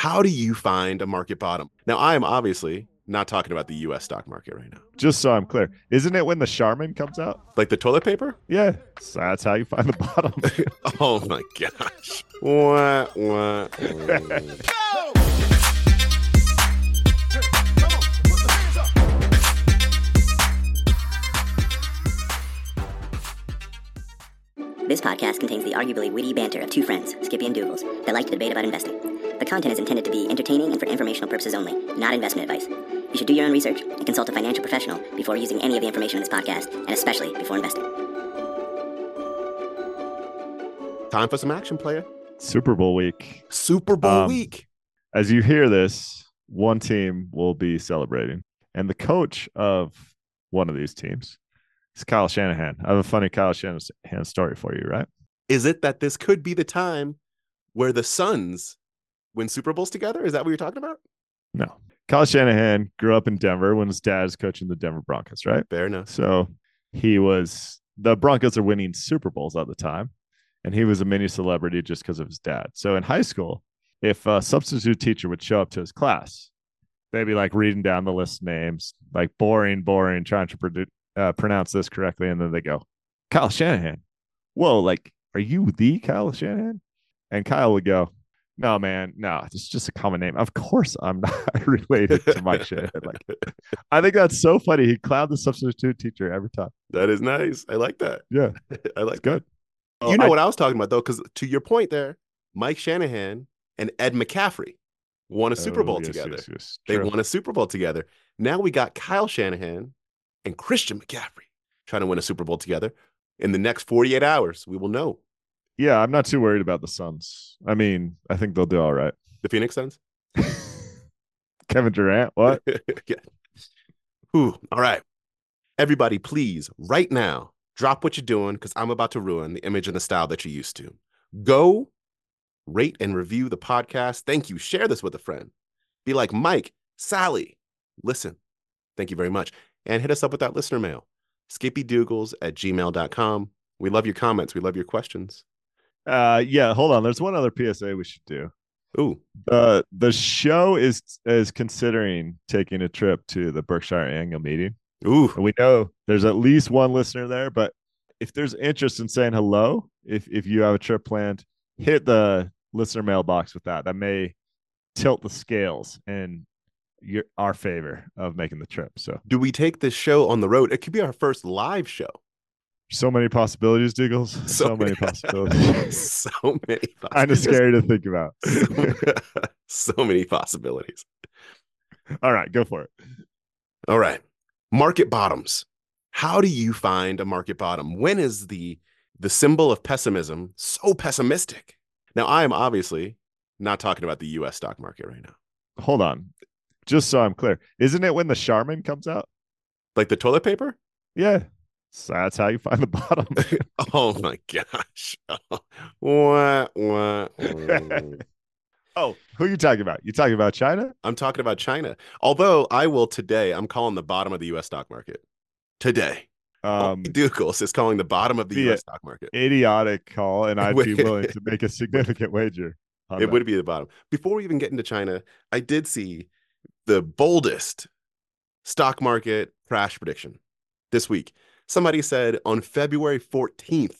How do you find a market bottom? Now, I am obviously not talking about the US stock market right now. Just so I'm clear, isn't it when the Charmin comes out? Like the toilet paper? Yeah, so that's how you find the bottom. oh my gosh. Wah, wah, wah. This podcast contains the arguably witty banter of two friends, Skippy and Doogles, that like to debate about investing. The content is intended to be entertaining and for informational purposes only, not investment advice. You should do your own research and consult a financial professional before using any of the information in this podcast, and especially before investing. Time for some action, player. Super Bowl week. Super Bowl Um, week. As you hear this, one team will be celebrating, and the coach of one of these teams is Kyle Shanahan. I have a funny Kyle Shanahan story for you, right? Is it that this could be the time where the Suns win Super Bowls together? Is that what you're talking about? No. Kyle Shanahan grew up in Denver when his dad is coaching the Denver Broncos, right? Fair enough. So he was the Broncos are winning Super Bowls at the time, and he was a mini celebrity just because of his dad. So in high school, if a substitute teacher would show up to his class, they'd be like reading down the list of names, like boring, boring, trying to produ- uh, pronounce this correctly, and then they go, Kyle Shanahan. Whoa, like, are you the Kyle Shanahan? And Kyle would go, No, man, no, it's just a common name. Of course, I'm not related to Mike Shanahan. Like, I think that's so funny. He clowned the substitute teacher every time. That is nice. I like that. Yeah, I like it's good. Oh, you know I- what I was talking about though, because to your point there, Mike Shanahan and Ed McCaffrey won a Super Oh, Bowl yes, together. yes, yes. They won a Super Bowl together. Now we got Kyle Shanahan and Christian McCaffrey trying to win a Super Bowl together. In the next 48 hours, we will know. Yeah, I'm not too worried about the Suns. I mean, I think they'll do all right. The Phoenix Suns? Kevin Durant, what? yeah. Whew. All right. Everybody, please, right now, drop what you're doing because I'm about to ruin the image and the style that you're used to. Go rate and review the podcast. Thank you. Share this with a friend. Be like Mike, Sally, listen. Thank you very much. And hit us up with that listener mail, skippydoogles at gmail.com. We love your comments. We love your questions. Uh, yeah. Hold on. There's one other PSA we should do. Ooh, Uh, the show is is considering taking a trip to the Berkshire annual meeting. ooh. And we know there's at least one listener there, but if there's interest in saying hello, if if you have a trip planned, hit the listener mailbox with that. That may tilt the scales in your our favor of making the trip. So Do we take this show on the road? It could be our first live show. So many possibilities, Diggles. So, many possibilities. so many kind of scary to think about. so many possibilities. All right, go for it. All right. Market bottoms. How do you find a market bottom? When is the the symbol of pessimism so pessimistic? Now, I am obviously not talking about the US stock market right now. Hold on. Just so I'm clear, isn't it when the Charmin comes out? Like the toilet paper? Yeah. So that's how you find the bottom. Oh my gosh. Wah, wah, wah. oh, who are you talking about? You talking about China? I'm talking about China. Although I will today, I'm calling the bottom of the US stock market. Today. Um, Doogles is calling the bottom of the be US stock market. idiotic call, and I'd be willing to make a significant wager. It that. would be the bottom. Before we even get into China, I did see the boldest stock market crash prediction this week. Somebody said on February 14th,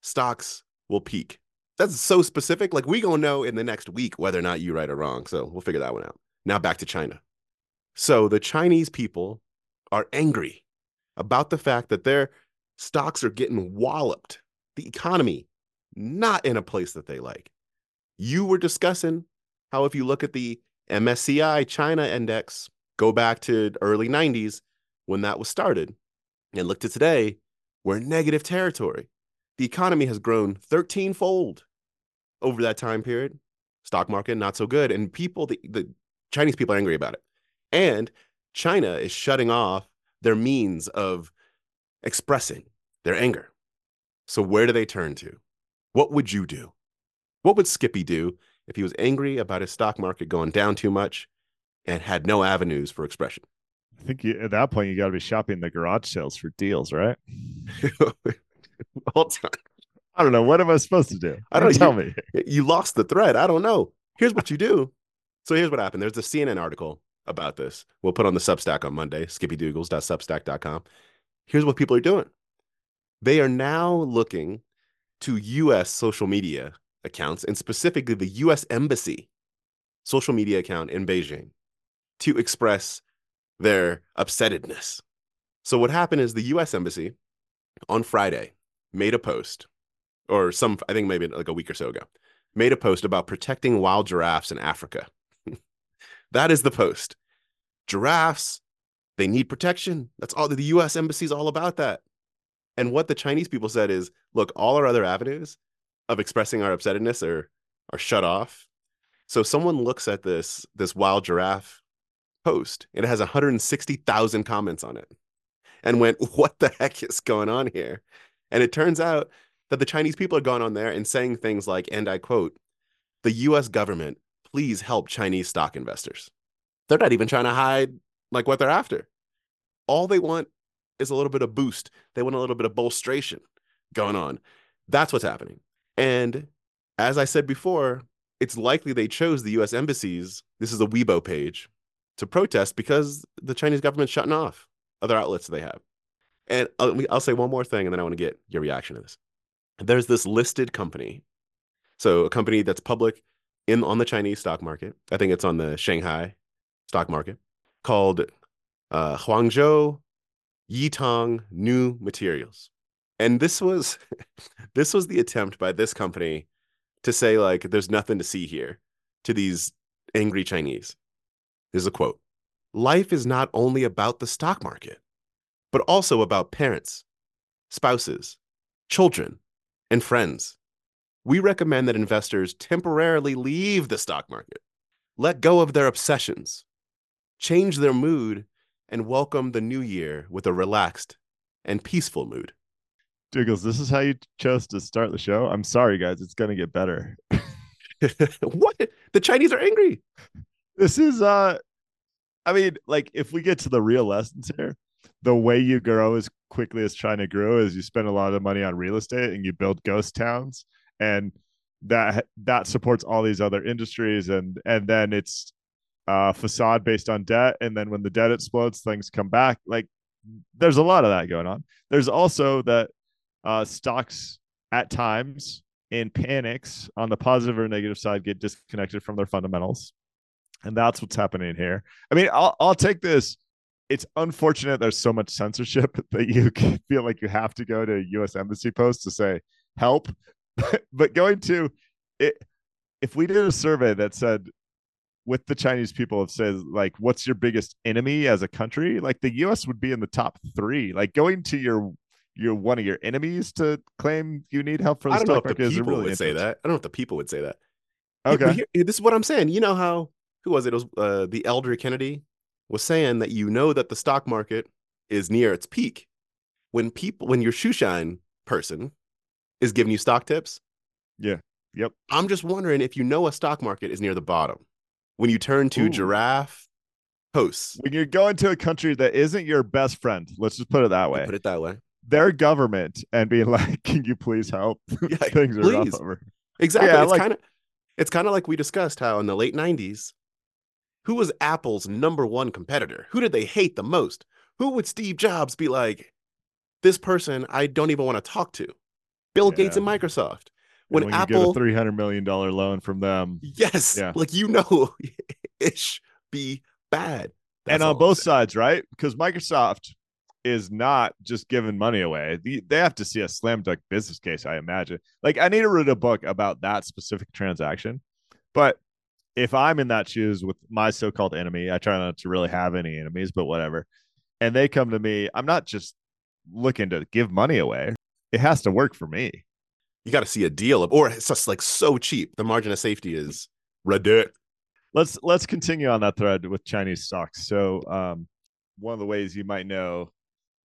stocks will peak. That's so specific. Like we gonna know in the next week whether or not you're right or wrong. So we'll figure that one out. Now back to China. So the Chinese people are angry about the fact that their stocks are getting walloped. The economy not in a place that they like. You were discussing how if you look at the MSCI China index, go back to early 90s when that was started, and look to today, we're in negative territory. The economy has grown 13 fold over that time period. Stock market, not so good. And people, the, the Chinese people are angry about it. And China is shutting off their means of expressing their anger. So, where do they turn to? What would you do? What would Skippy do if he was angry about his stock market going down too much and had no avenues for expression? I think you, at that point you got to be shopping the garage sales for deals, right? I don't know. What am I supposed to do? I don't- Tell me. You lost the thread. I don't know. Here's what you do So here's what happened. There's a CNN article about this. We'll put on the Substack on Monday, skippydoogles.substack.com. Here's what people are doing. They are now looking to US social media accounts and specifically the US Embassy social media account in Beijing to express their upsettedness. So what happened is the US Embassy on Friday made a post or some I think maybe like a week or so ago made a post about protecting wild giraffes in Africa. that is the post. Giraffes, they need protection. That's all the US embassy is all about that. And what the Chinese people said is, look, all our other avenues of expressing our upsettedness are are shut off. So someone looks at this this wild giraffe post, it has 160,000 comments on it, and went, "What the heck is going on here?" And it turns out that the Chinese people are going on there and saying things like, and I quote, "The U.S. government, please help Chinese stock investors." They're not even trying to hide like what they're after. All they want is a little bit of boost. They want a little bit of bolstration going on. That's what's happening. And as I said before, it's likely they chose the US embassies. This is a Weibo page to protest because the Chinese government's shutting off other outlets they have. And I'll, I'll say one more thing and then I want to get your reaction to this. There's this listed company. So a company that's public in on the Chinese stock market. I think it's on the Shanghai stock market called uh, Huangzhou Yitong New Materials. And this was this was the attempt by this company to say like there's nothing to see here to these angry Chinese. There's a quote. Life is not only about the stock market, but also about parents, spouses, children, and friends. We recommend that investors temporarily leave the stock market, let go of their obsessions, change their mood, and welcome the new year with a relaxed and peaceful mood. Doogles, this is how you chose to start the show. I'm sorry, guys. It's going to get better. what? The Chinese are angry. This is, uh, I mean, like if we get to the real lessons here, the way you grow as quickly as China grew is you spend a lot of money on real estate and you build ghost towns, and that that supports all these other industries, and and then it's uh, facade based on debt, and then when the debt explodes, things come back. Like there's a lot of that going on. There's also that uh, stocks at times in panics on the positive or negative side get disconnected from their fundamentals. And that's what's happening here. I mean, I'll, I'll take this. It's unfortunate there's so much censorship that you feel like you have to go to US embassy post to say help. but going to it, if we did a survey that said with the Chinese people have said like, what's your biggest enemy as a country? Like the U.S. would be in the top three. Like going to your your one of your enemies to claim you need help for the I don't know if the is people really would say that. I don't know if the people would say that. Okay. Here- here- this is what I'm saying. You know how who was it? It was uh, the elder Kennedy was saying that you know that the stock market is near its peak when people when your shoe shine person is giving you stock tips. Yeah. Yep. I'm just wondering if you know a stock market is near the bottom when you turn to Ooh. giraffe posts. When you're going to a country that isn't your best friend, let's just put it that way. Put it that way. Their government and being like, "Can you please help?" Yeah, Things are rough over. Exactly. Yeah, it's like- kind of it's kind of like we discussed how in the late 90s, who was Apple's number one competitor? Who did they hate the most? Who would Steve Jobs be like, this person I don't even want to talk to? Bill Gates and Microsoft. When, When, when you get a Apple, three hundred million dollar loan from them, yes, Yeah. like you know, ish be bad. That's and on both sides, right? Because Microsoft is not just giving money away. They have to see a slam dunk business case, I imagine. Like I need to read a book about that specific transaction. But if I'm in that shoes with my so-called enemy, I try not to really have any enemies, but whatever. And they come to me, I'm not just looking to give money away. It has to work for me. You got to see a deal of, or it's just like so cheap. The margin of safety is ridiculous. let's let's continue on that thread with Chinese stocks. So, um, one of the ways you might know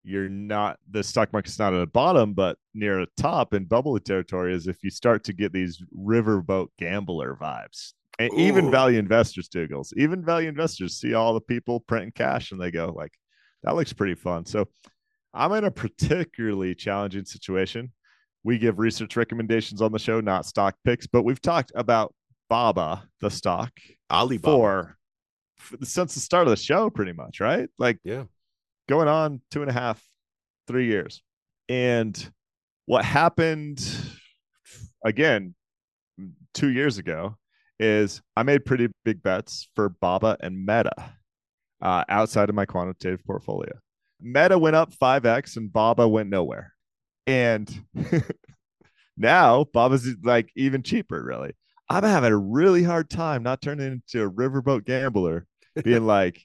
you're not the stock market's not at the bottom, but near a top in bubbly territory is if you start to get these riverboat gambler vibes. And even value investors, Doogles, even value investors see all the people printing cash and they go like, that looks pretty fun. So I'm in a particularly challenging situation. We give research recommendations on the show, not stock picks, but we've talked about Baba, the stock, Alibaba. for, for since the start of the show, pretty much, right? Like Yeah. going on two and a half, three years. And what happened again two years ago is I made pretty big bets for Baba and Meta uh, outside of my quantitative portfolio. Meta went up 5x and Baba went nowhere. And now Baba's like even cheaper, really. I'm having a really hard time not turning into a riverboat gambler, being like,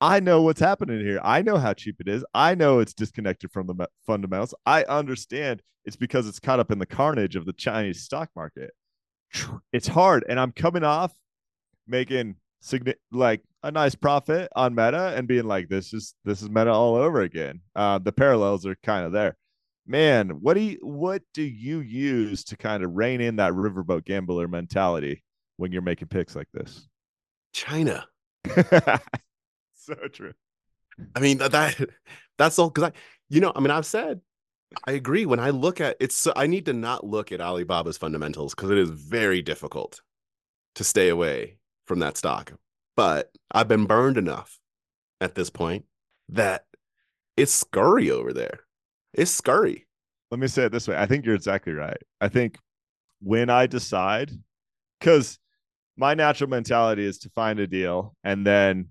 I know what's happening here. I know how cheap it is. I know it's disconnected from the fundamentals. I understand it's because it's caught up in the carnage of the Chinese stock market. It's hard, and I'm coming off making like a nice profit on Meta and being like, "This is this is Meta all over again." Uh, the parallels are kind of there. Man, what do you what do you use to kind of rein in that riverboat gambler mentality when you're making picks like this? China. so true. I mean that, that that's all because I, you know, I mean, I've said I agree. When I look at it's, I need to not look at Alibaba's fundamentals because it is very difficult to stay away from that stock. But I've been burned enough at this point that it's scurry over there. It's scurry. Let me say it this way. I think you're exactly right. I think when I decide, because my natural mentality is to find a deal and then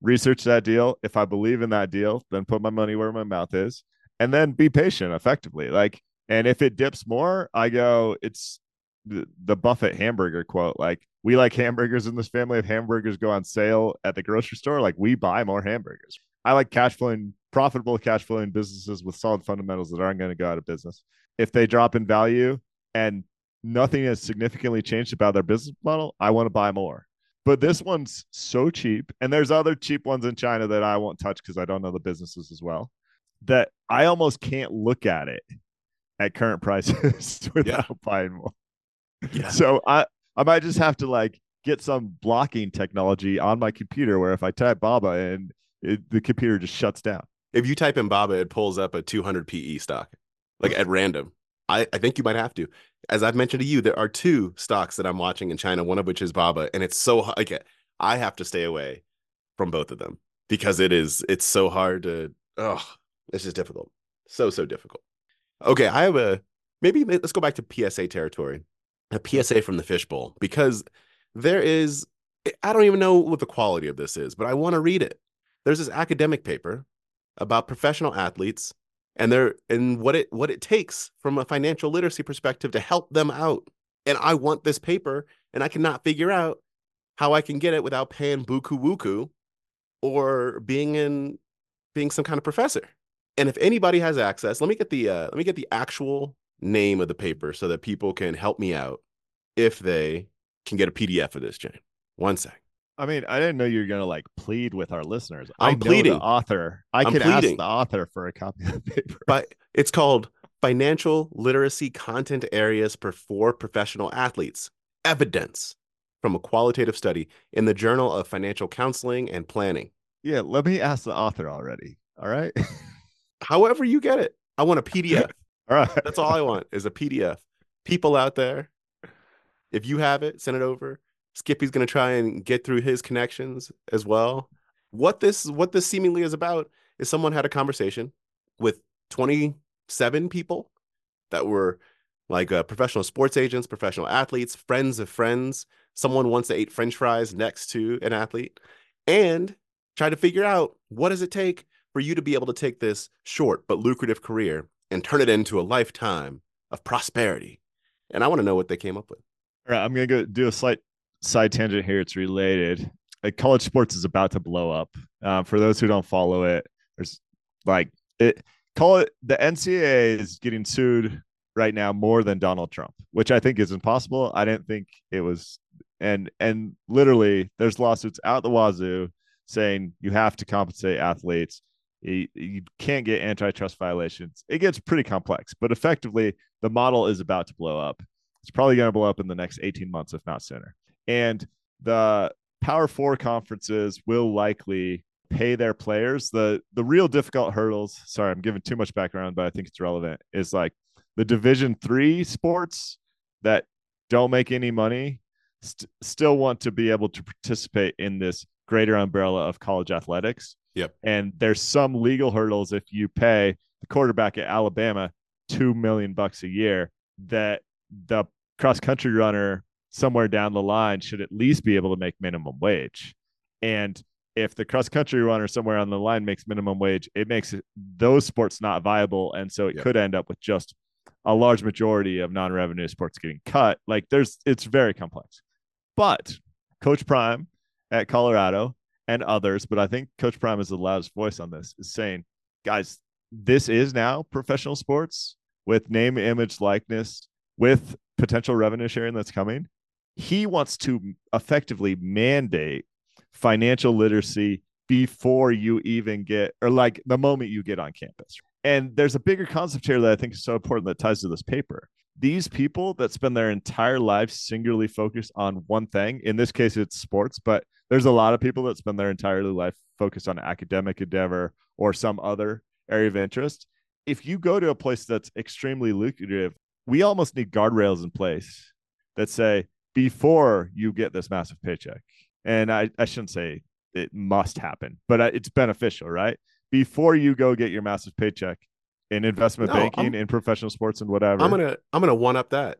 research that deal. If I believe in that deal, then put my money where my mouth is and then be patient effectively. Like, and if it dips more, I go, it's the, the Buffett hamburger quote. Like, we like hamburgers in this family. If hamburgers go on sale at the grocery store, like we buy more hamburgers. I like cash flowing, profitable cash flowing businesses with solid fundamentals that aren't going to go out of business. If they drop in value and nothing has significantly changed about their business model, I want to buy more. But this one's so cheap, and there's other cheap ones in China that I won't touch because I don't know the businesses as well. That I almost can't look at it at current prices without yeah. buying more. Yeah. So I I might just have to like get some blocking technology on my computer where if I type Baba and it, the computer just shuts down. If you type in Baba, it pulls up a 200 PE stock, like at random. I, I think you might have to. As I've mentioned to you, there are two stocks that I'm watching in China, one of which is Baba, and it's so like I have to stay away from both of them because it is it's so hard to oh it's just difficult. So so difficult. Okay, I have a maybe let's go back to PSA territory. A PSA from the fishbowl because there is I don't even know what the quality of this is, but I want to read it. There's this academic paper about professional athletes and they're and what it what it takes from a financial literacy perspective to help them out. And I want this paper, and I cannot figure out how I can get it without paying buku wuku or being in being some kind of professor. And if anybody has access, let me get the uh, let me get the actual name of the paper so that people can help me out if they can get a PDF of this, Jane. One sec. I mean, I didn't know you were gonna like plead with our listeners. I'm I pleading. the author. I I'm can pleading. ask the author for a copy of the paper. But it's called Financial Literacy Content Areas for Professional Athletes Evidence from a Qualitative Study in the Journal of Financial Counseling and Planning. yeah, let me ask the author already. All right. However, you get it. I want a PDF. all right. That's all I want is a PDF. People out there, if you have it, send it over. Skippy's going to try and get through his connections as well. What this what this seemingly is about is someone had a conversation with 27 people that were like uh, professional sports agents, professional athletes, friends of friends. Someone once ate French fries next to an athlete, and try to figure out what does it take for you to be able to take this short but lucrative career and turn it into a lifetime of prosperity. And I want to know what they came up with. All right, I'm gonna go do a slight side tangent here. It's related. Like college sports is about to blow up. Um, for those who don't follow it, there's like it. Call it the NCAA is getting sued right now more than Donald Trump, which I think is impossible. I didn't think it was, and and literally, there's lawsuits out the wazoo saying you have to compensate athletes. You, can't get antitrust violations. It gets pretty complex, but effectively, the model is about to blow up. It's probably going to blow up in the next 18 months, if not sooner. And the Power Four conferences will likely pay their players. The the real difficult hurdles, sorry, I'm giving too much background, but I think it's relevant, is like the division three sports that don't make any money, st- still want to be able to participate in this greater umbrella of college athletics. Yep. And there's some legal hurdles if you pay the quarterback at Alabama two million bucks a year that the cross country runner somewhere down the line should at least be able to make minimum wage. And if the cross country runner somewhere on the line makes minimum wage, it makes those sports not viable. And so it Yep. could end up with just a large majority of non revenue sports getting cut. Like there's, it's very complex. But Coach Prime at Colorado and others, but I think Coach Prime is the loudest voice on this, is saying, guys, this is now professional sports with name, image, likeness, with potential revenue sharing that's coming. He wants to effectively mandate financial literacy before you even get, or like the moment you get on campus. And there's a bigger concept here that I think is so important that ties to this paper. These people that spend their entire lives singularly focused on one thing, in this case, it's sports, but there's a lot of people that spend their entire life focused on academic endeavor or some other area of interest. If you go to a place that's extremely lucrative, we almost need guardrails in place that say before you get this massive paycheck, and I, I shouldn't say it must happen, but it's beneficial, right? Before you go get your massive paycheck in investment No, banking, I'm- in professional sports, and whatever. I'm gonna I'm gonna one up that.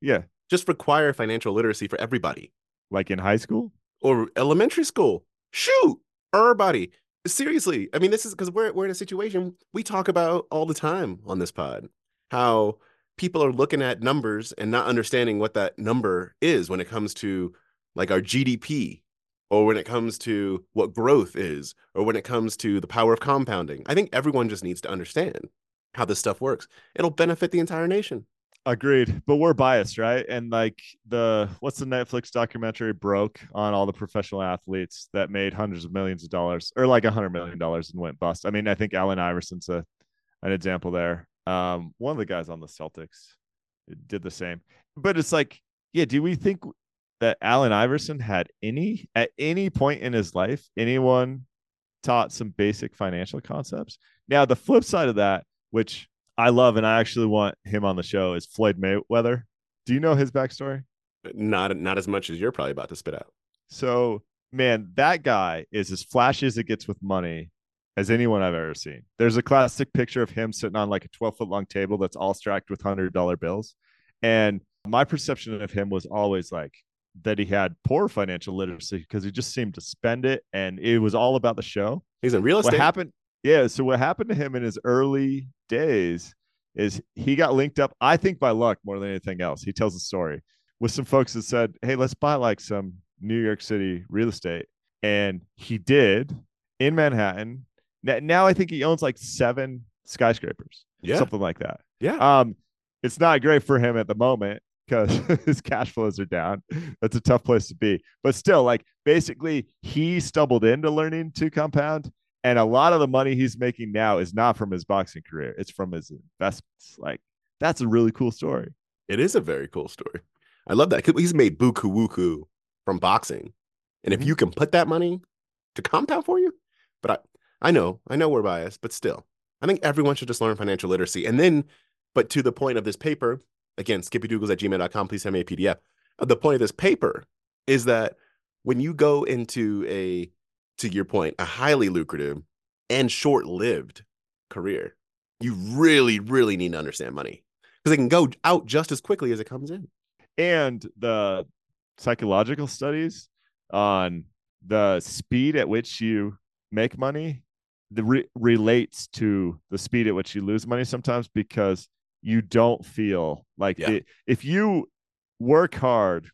yeah, Just require financial literacy for everybody like in high school. or elementary school. Shoot, everybody. Seriously, I mean, this is because we're we're in a situation we talk about all the time on this pod. How people are looking at numbers and not understanding what that number is when it comes to like our GDP or when it comes to what growth is or when it comes to the power of compounding. I think everyone just needs to understand how this stuff works. It'll benefit the entire nation. Agreed, but we're biased, right? And like the what's the Netflix documentary broke on all the professional athletes that made hundreds of millions of dollars, or like a hundred million dollars and went bust. I mean, I think Allen Iverson's a an example there. Um, one of the guys on the Celtics did the same, but it's like, yeah, do we think that Allen Iverson had any at any point in his life anyone taught some basic financial concepts? Now, the flip side of that, which I love, and I actually want him on the show is Floyd Mayweather. Do you know his backstory? Not not as much as you're probably about to spit out. So, man, that guy is as flashy as it gets with money as anyone I've ever seen. There's a classic picture of him sitting on like a 12 foot long table that's all stacked with hundred dollar bills. And my perception of him was always like that he had poor financial literacy because he just seemed to spend it and it was all about the show. He's in real estate. what happened yeah so what happened to him in his early days is he got linked up i think by luck more than anything else. He tells a story with some folks that said hey let's buy like some new york city real estate and he did in manhattan. Now i think he owns like seven skyscrapers yeah, something like that. Yeah. um it's not great for him at the moment because his cash flows are down. That's a tough place to be. But still, like basically, he stumbled into learning to compound, and a lot of the money he's making now is not from his boxing career; it's from his investments. Like that's a really cool story. It is a very cool story. I love that. He's made buku wuku from boxing. And if Mhm. you can put that money to compound for you, but I, I know, I know we're biased, but still, I think everyone should just learn financial literacy. And then, but to the point of this paper, again, skippydoogles at gmail.com, please send me a PDF. The point of this paper is that when you go into a, to your point, a highly lucrative and short lived career, you really, really need to understand money because it can go out just as quickly as it comes in. And the psychological studies on the speed at which you make money the re- relates to the speed at which you lose money sometimes because you don't feel like Yeah. it, if you work hard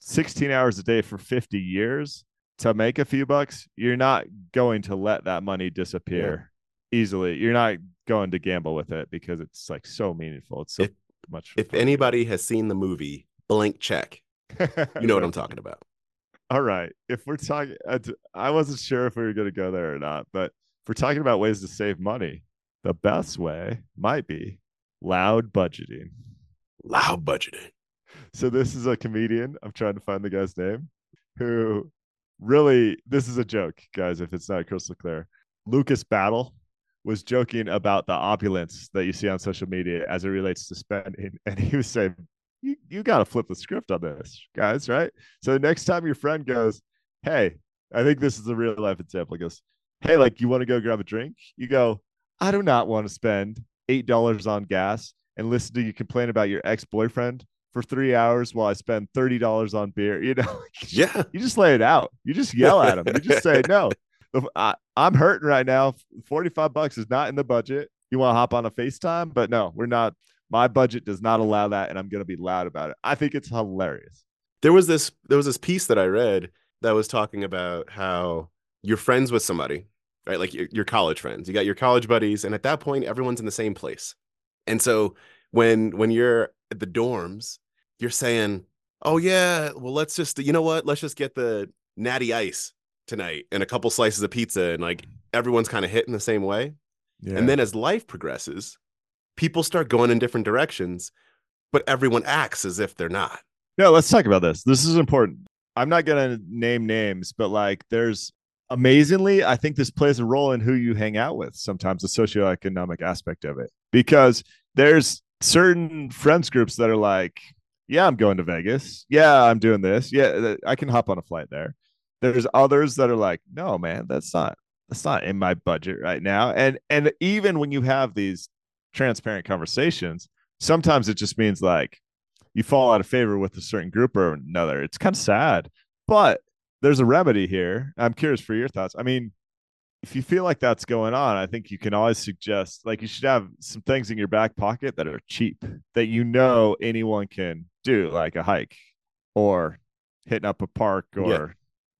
16 hours a day for 50 years to make a few bucks you're not going to let that money disappear easily you're not going to gamble with it because it's like so meaningful it's so If- much If fun. anybody has seen the movie Blank Check, you know what I'm talking about. All right. If we're talking, uh, I wasn't sure if we were going to go there or not, but if we're talking about ways to save money, the best way might be loud budgeting. Loud budgeting. So this is a comedian. I'm trying to find the guy's name who really, this is a joke, guys, if it's not crystal clear. Lucas Battle was joking about the opulence that you see on social media as it relates to spending. And he was saying, you you got to flip the script on this, guys, right? So next time your friend goes, "Hey, I think this is a real life example." He goes, "Hey, like you want to go grab a drink?" You go, "I do not want to spend eight dollars on gas and listen to you complain about your ex boyfriend for three hours while I spend thirty dollars on beer." You know, Yeah. you just lay it out. You just yell at him. You just say, "No, I, I'm hurting right now. Forty five bucks is not in the budget. You want to hop on a FaceTime, but no, we're not." My budget does not allow that, and I'm going to be loud about it. I think it's hilarious. There was this there was this piece that I read that was talking about how you're friends with somebody, right? Like your, your college friends. You got your college buddies, and at that point, everyone's in the same place. And so when when you're at the dorms, you're saying, "Oh yeah, well let's just you know what? Let's just get the natty ice tonight and a couple slices of pizza." And like everyone's kind of hitting the same way. Yeah. And then as life progresses, people start going in different directions, but everyone acts as if they're not. Yeah, let's talk about this. This is important. I'm not going to name names, but like there's amazingly, I think this plays a role in who you hang out with sometimes, the socioeconomic aspect of it, because there's certain friends groups that are like, yeah, I'm going to Vegas. Yeah, I'm doing this. Yeah, I can hop on a flight there. There's others that are like, no, man, that's not that's not in my budget right now. And and even when you have these transparent conversations, sometimes it just means like you fall out of favor with a certain group or another. It's kind of sad, but there's a remedy here. I'm curious for your thoughts. I mean, if you feel like that's going on, I think you can always suggest like you should have some things in your back pocket that are cheap that you know anyone can do, like a hike or hitting up a park or Yeah.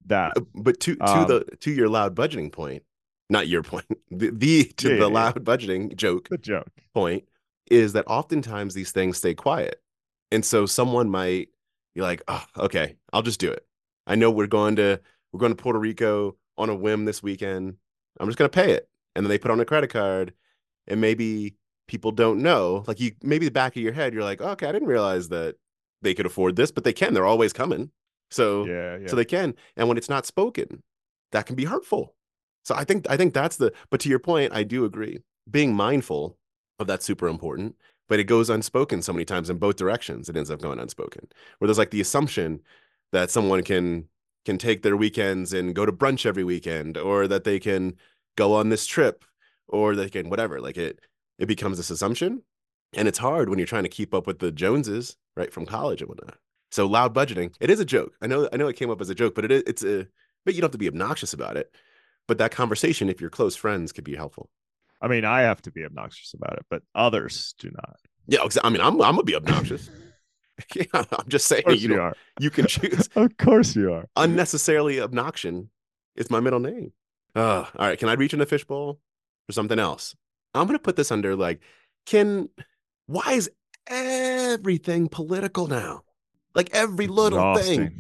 that. Uh, But to to Um, the to your loud budgeting point, not your point, the, the to Yeah, the yeah, yeah. loud budgeting joke The joke. point is that oftentimes these things stay quiet. And so someone might be like, "Oh, okay, I'll just do it. I know we're going to we're going to Puerto Rico on a whim this weekend. I'm just going to pay it." And then they put on a credit card and maybe people don't know. Like you maybe the back of your head you're like, "Okay, I didn't realize that they could afford this, but they can. They're always coming." So Yeah, yeah. so they can and when it's not spoken that can be hurtful so i think i think that's the but to your point i do agree being mindful of that's super important but it goes unspoken so many times in both directions it ends up going unspoken where there's like the assumption that someone can can take their weekends and go to brunch every weekend or that they can go on this trip or they can whatever like it it becomes this assumption and it's hard when you're trying to keep up with the joneses right from college and whatnot so loud budgeting, it is a joke. I know, I know it came up as a joke, but it is, it's a, but you don't have to be obnoxious about it. But that conversation, if you're close friends, could be helpful. I mean, I have to be obnoxious about it, but others do not. Yeah, I mean, I'm, I'm gonna be obnoxious. I'm just saying, you you, are. you can choose. Of course you are. Unnecessarily obnoxious is my middle name. Uh, all right, can I reach in a fishbowl or something else? I'm gonna put this under like, can, why is everything political now? Like every little thing.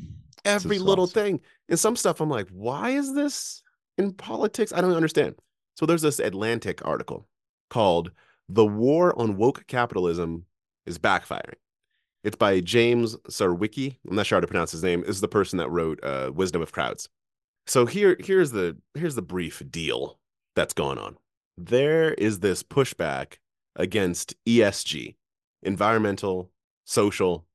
Every little thing. And some stuff I'm like, why is this in politics? I don't understand. So there's this Atlantic article called The War on Woke Capitalism is Backfiring. It's by James Surowiecki. I'm not sure how to pronounce his name. This is the person that wrote uh, Wisdom of Crowds. So here, here's the here's the brief deal that's going on. There is this pushback against ESG, environmental, social,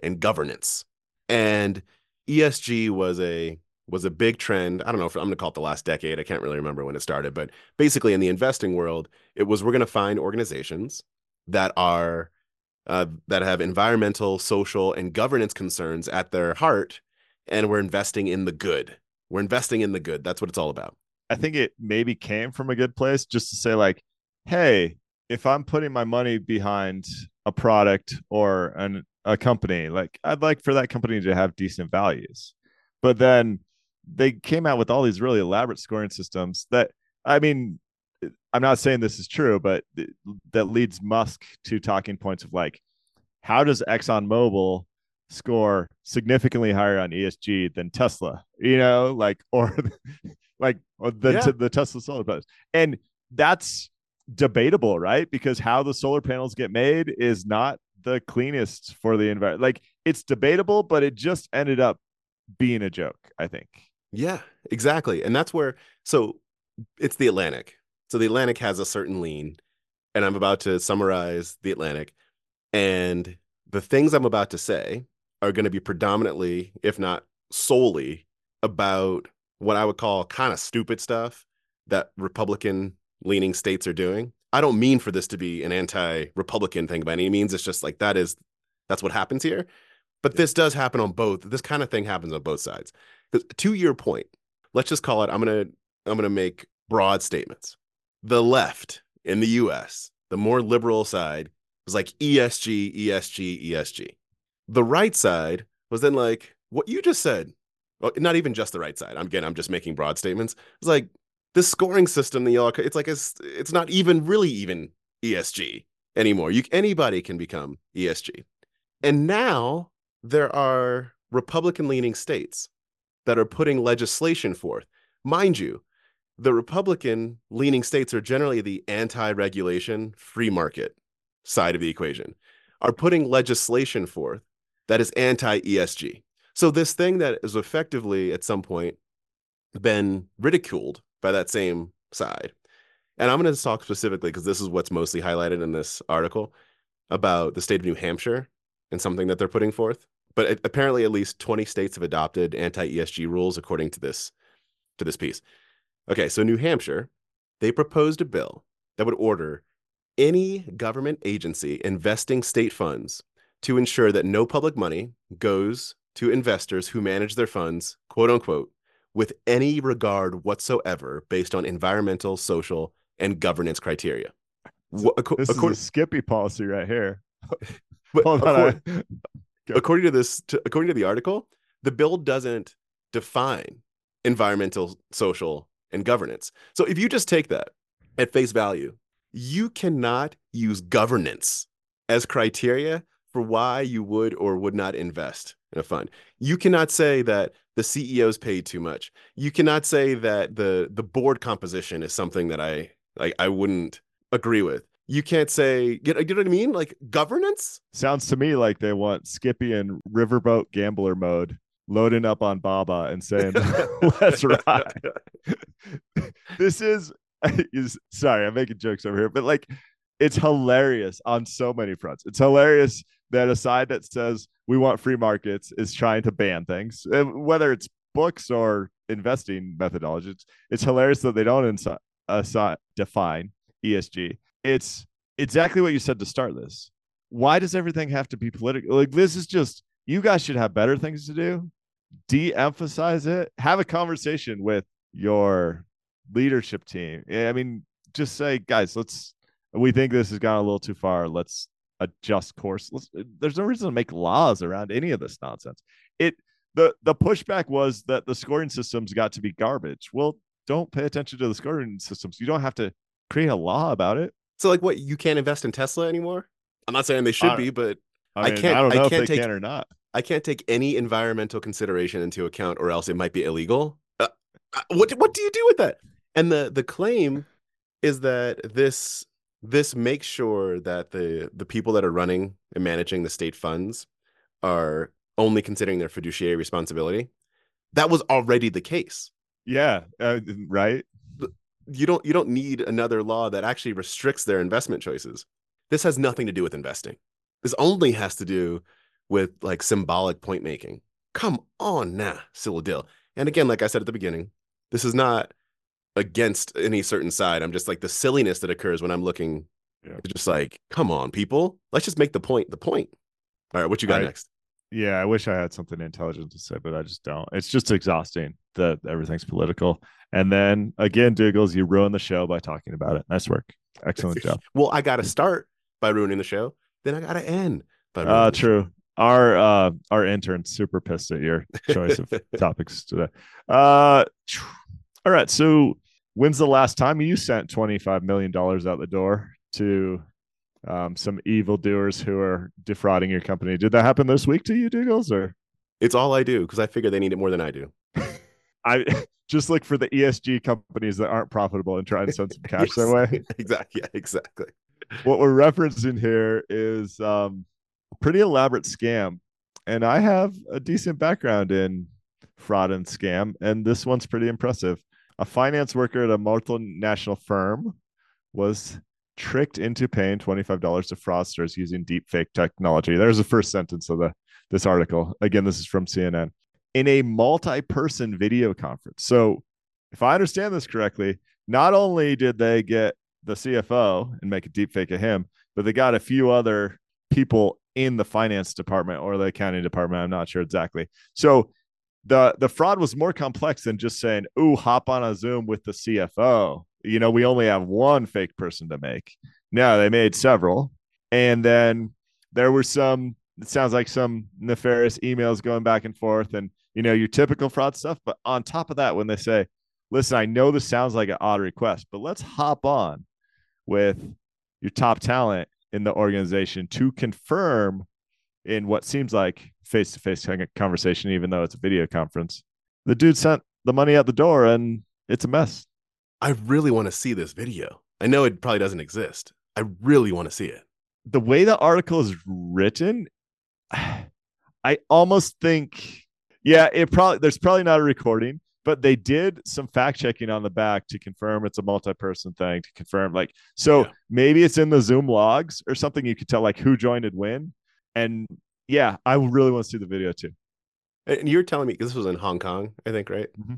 and governance. And ESG was a was a big trend. I don't know if I'm going to call it the last decade. I can't really remember when it started, but basically in the investing world, it was we're going to find organizations that are uh, that have environmental, social, and governance concerns at their heart, and we're investing in the good. We're investing in the good. That's what it's all about. I think it maybe came from a good place just to say, like, hey, if I'm putting my money behind a product or an, a company, like, I'd like for that company to have decent values. But then they came out with all these really elaborate scoring systems that, I mean, I'm not saying this is true, but th- that leads Musk to talking points of like, how does ExxonMobil score significantly higher on ESG than Tesla? You know, like, or like or the, Yeah. the Tesla solar panels. And that's debatable, right? Because how the solar panels get made is not the cleanest for the environment. Like it's debatable, but it just ended up being a joke, I think. Yeah, exactly. And that's where, so it's the Atlantic. So the Atlantic has a certain lean, and I'm about to summarize the Atlantic. And the things I'm about to say are going to be predominantly, if not solely, about what I would call kind of stupid stuff that Republican leaning states are doing. I don't mean for this to be an anti-Republican thing by any means. It's just like that is that's what happens here. But this does happen on both. This kind of thing happens on both sides. To your point, let's just call it. I'm gonna I'm gonna make broad statements. The left in the U.S., the more liberal side, was like ESG, ESG, ESG. The right side was then like what you just said. Well, not even just the right side. I'm again, I'm just making broad statements. It's like this scoring system that y'all it's like it's it's not even really even ESG anymore. You anybody can become ESG. And now there are Republican leaning states that are putting legislation forth. Mind you, the Republican leaning states are generally the anti-regulation free market side of the equation are putting legislation forth that is anti-ESG. So this thing that is effectively at some point been ridiculed by that same side. And I'm going to talk specifically because this is what's mostly highlighted in this article about the state of New Hampshire and something that they're putting forth. But apparently, at least 20 states have adopted anti-ESG rules according to this to this piece. Okay, so New Hampshire, they proposed a bill that would order any government agency investing state funds to ensure that no public money goes to investors who manage their funds, quote unquote, with any regard whatsoever based on environmental, social, and governance criteria. this is a Skippy policy right here. But according, according to this, to, according to the article, the bill doesn't define environmental, social, and governance. So if you just take that at face value, you cannot use governance as criteria for why you would or would not invest in a fund. You cannot say that the CEO's paid too much. You cannot say that the the board composition is something that I like I wouldn't agree with. You can't say know, you know what I mean? Like governance? Sounds to me like they want Skippy and riverboat gambler mode loading up on Baba and saying, "Let's ride." this is, is sorry, I'm making jokes over here, but like it's hilarious on so many fronts. It's hilarious that a side that says we want free markets is trying to ban things, uh, whether it's books or investing methodologies. It's, it's hilarious that they don't insi- assi- define ESG. It's exactly what you said to start this. Why does everything have to be political? Like this is just you guys should have better things to do. De-emphasize it. Have a conversation with your leadership team. I mean, just say, guys, let's. We think this has gone a little too far. Let's adjust course. Let's, there's no reason to make laws around any of this nonsense. It the the pushback was that the scoring systems got to be garbage. Well, don't pay attention to the scoring systems. You don't have to create a law about it. So, like, what you can't invest in Tesla anymore? I'm not saying they should be, but I, mean, I can't. I don't know I can't if they take, can or not. I can't take any environmental consideration into account, or else it might be illegal. Uh, uh what what do you do with that? And the the claim is that this this makes sure that the the people that are running and managing the state funds are only considering their fiduciary responsibility. That was already the case. Yeah uh, right? You don't you don't need another law that actually restricts their investment choices. This has nothing to do with investing. This only has to do with like symbolic point making come on now Silladil. and again like i said at the beginning this is not against any certain side. I'm just like the silliness that occurs when I'm looking. Yeah. Just like, come on, people. Let's just make the point the point. All right, what you got I, next? Yeah, I wish I had something intelligent to say, but I just don't. It's just exhausting that everything's political. And then again, Doogles, you ruin the show by talking about it. Nice work. Excellent job. well, I got to start by ruining the show. Then I got to end. Uh, true. Our uh, our intern's super pissed at your choice of topics today. Uh, all right. So, when's the last time you sent $25 million out the door to um, some evildoers who are defrauding your company? Did that happen this week to you, Doogles? Or it's all I do because I figure they need it more than I do. I just look for the ESG companies that aren't profitable and try and send some cash yes, their way. Exactly. Yeah, exactly. What we're referencing here is um, pretty elaborate scam. And I have a decent background in fraud and scam, and this one's pretty impressive a finance worker at a multinational firm was tricked into paying $25 to fraudsters using deepfake technology. There's the first sentence of the this article. Again, this is from CNN. In a multi-person video conference. So, if I understand this correctly, not only did they get the CFO and make a deepfake of him, but they got a few other people in the finance department or the accounting department. I'm not sure exactly. So the the fraud was more complex than just saying, "Ooh, hop on a Zoom with the CFO." You know, we only have one fake person to make. No, they made several, and then there were some. It sounds like some nefarious emails going back and forth, and you know your typical fraud stuff. But on top of that, when they say, "Listen, I know this sounds like an odd request, but let's hop on with your top talent in the organization to confirm in what seems like face to face conversation, even though it's a video conference. The dude sent the money out the door and it's a mess. I really want to see this video. I know it probably doesn't exist. I really want to see it. The way the article is written, I almost think, yeah, it probably there's probably not a recording, but they did some fact checking on the back to confirm it's a multi-person thing to confirm like so yeah. maybe it's in the zoom logs or something you could tell like who joined and when and yeah, I really want to see the video too. And you're telling me this was in Hong Kong, I think, right? Mm-hmm.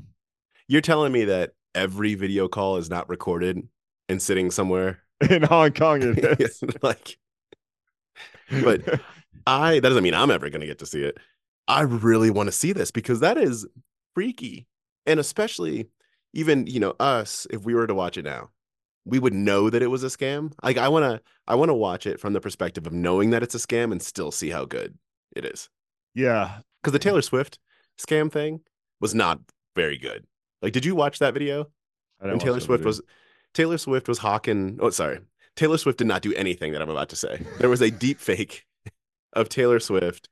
You're telling me that every video call is not recorded and sitting somewhere in Hong Kong. It is like, but I that doesn't mean I'm ever going to get to see it. I really want to see this because that is freaky, and especially even you know us if we were to watch it now, we would know that it was a scam. Like I want to I want to watch it from the perspective of knowing that it's a scam and still see how good it is. Yeah. Cuz the Taylor Swift scam thing was not very good. Like did you watch that video? And Taylor Swift was Taylor Swift was hawking oh sorry. Taylor Swift did not do anything that I'm about to say. There was a deep fake of Taylor Swift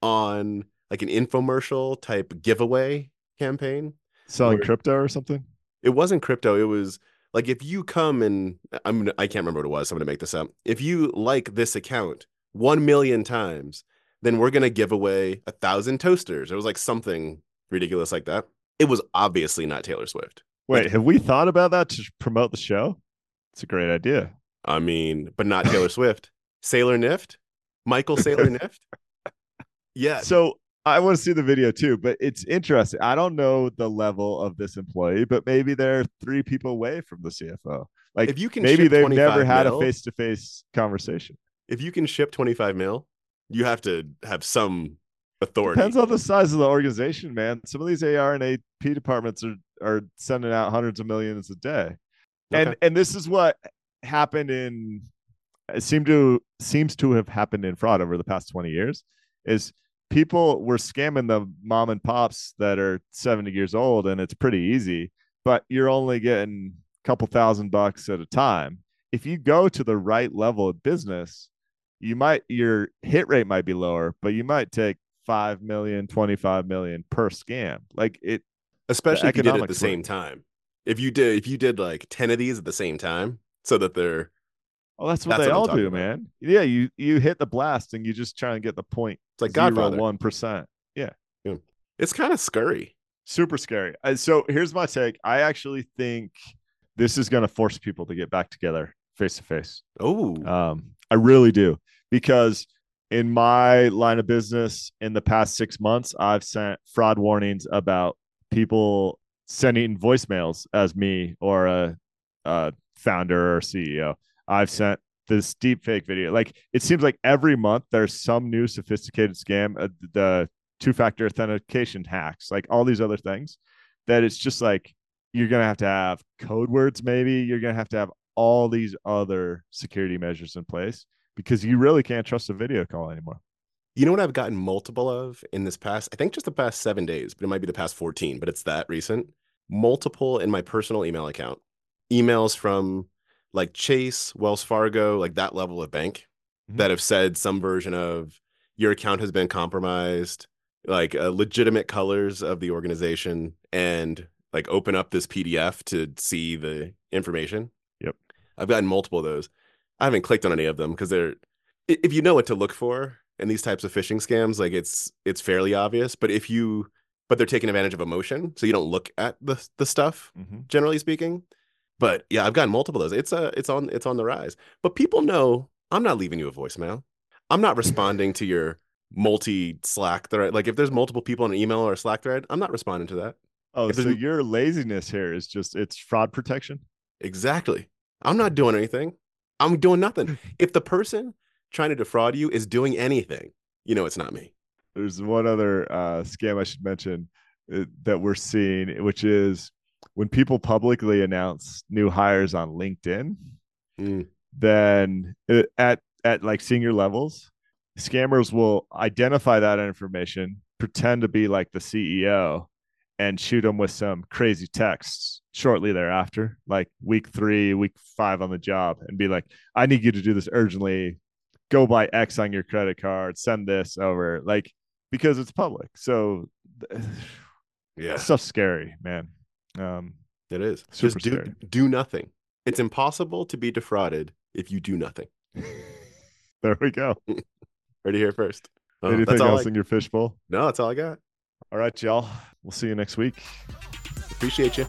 on like an infomercial type giveaway campaign selling crypto or something. It wasn't crypto, it was like if you come and I'm I can't remember what it was. So I'm gonna make this up. If you like this account one million times, then we're gonna give away a thousand toasters. It was like something ridiculous like that. It was obviously not Taylor Swift. Wait, like, have we thought about that to promote the show? It's a great idea. I mean, but not Taylor Swift. Sailor Nift, Michael Sailor Nift. Yeah. So I want to see the video too, but it's interesting. I don't know the level of this employee, but maybe they're three people away from the CFO. Like if you can, maybe they've never had mil, a face-to-face conversation. If you can ship 25 mil, you have to have some authority. Depends on the size of the organization, man. Some of these AR and AP departments are are sending out hundreds of millions a day, okay. and and this is what happened in. It seemed to seems to have happened in fraud over the past 20 years. Is people were scamming the mom and pops that are 70 years old and it's pretty easy but you're only getting a couple thousand bucks at a time. If you go to the right level of business you might your hit rate might be lower but you might take 5 million 25 million per scam. Like it especially if you did it at the same time. If you did if you did like 10 of these at the same time so that they're Oh, that's what that's they what all do, about. man. Yeah, you you hit the blast and you just try and get the point. It's like Godfather, one percent. Yeah. yeah, it's kind of scary, super scary. Uh, so here's my take. I actually think this is going to force people to get back together face to face. Oh, um, I really do because in my line of business in the past six months, I've sent fraud warnings about people sending voicemails as me or a, a founder or CEO I've sent this deep fake video. Like it seems like every month there's some new sophisticated scam, uh, the two factor authentication hacks, like all these other things that it's just like you're going to have to have code words, maybe you're going to have to have all these other security measures in place because you really can't trust a video call anymore. You know what I've gotten multiple of in this past, I think just the past seven days, but it might be the past 14, but it's that recent. Multiple in my personal email account. Emails from like Chase, Wells Fargo, like that level of bank mm-hmm. that have said some version of your account has been compromised, like uh, legitimate colors of the organization, and like open up this PDF to see the information. Yep. I've gotten multiple of those. I haven't clicked on any of them because they're if you know what to look for in these types of phishing scams, like it's it's fairly obvious. But if you but they're taking advantage of emotion, so you don't look at the the stuff, mm-hmm. generally speaking. But yeah, I've gotten multiple of those. It's uh it's on it's on the rise. But people know I'm not leaving you a voicemail. I'm not responding to your multi Slack thread. Like if there's multiple people in an email or a Slack thread, I'm not responding to that. Oh, so your laziness here is just it's fraud protection. Exactly. I'm not doing anything. I'm doing nothing. If the person trying to defraud you is doing anything, you know it's not me. There's one other uh, scam I should mention uh, that we're seeing, which is when people publicly announce new hires on LinkedIn, Mm. then uh, at at like senior levels, scammers will identify that information, pretend to be like the CEO, and shoot them with some crazy texts shortly thereafter, like week three, week five on the job, and be like, "I need you to do this urgently. Go buy X on your credit card. Send this over." Like because it's public. So Yeah, stuff's scary, man. Um, it is. Super Just do scary. do nothing. It's impossible to be defrauded if you do nothing. there we go. Ready here first. Oh, Anything that's all else I, in your fishbowl? no, that's all I got. All right, y'all. We'll see you next week. Appreciate you.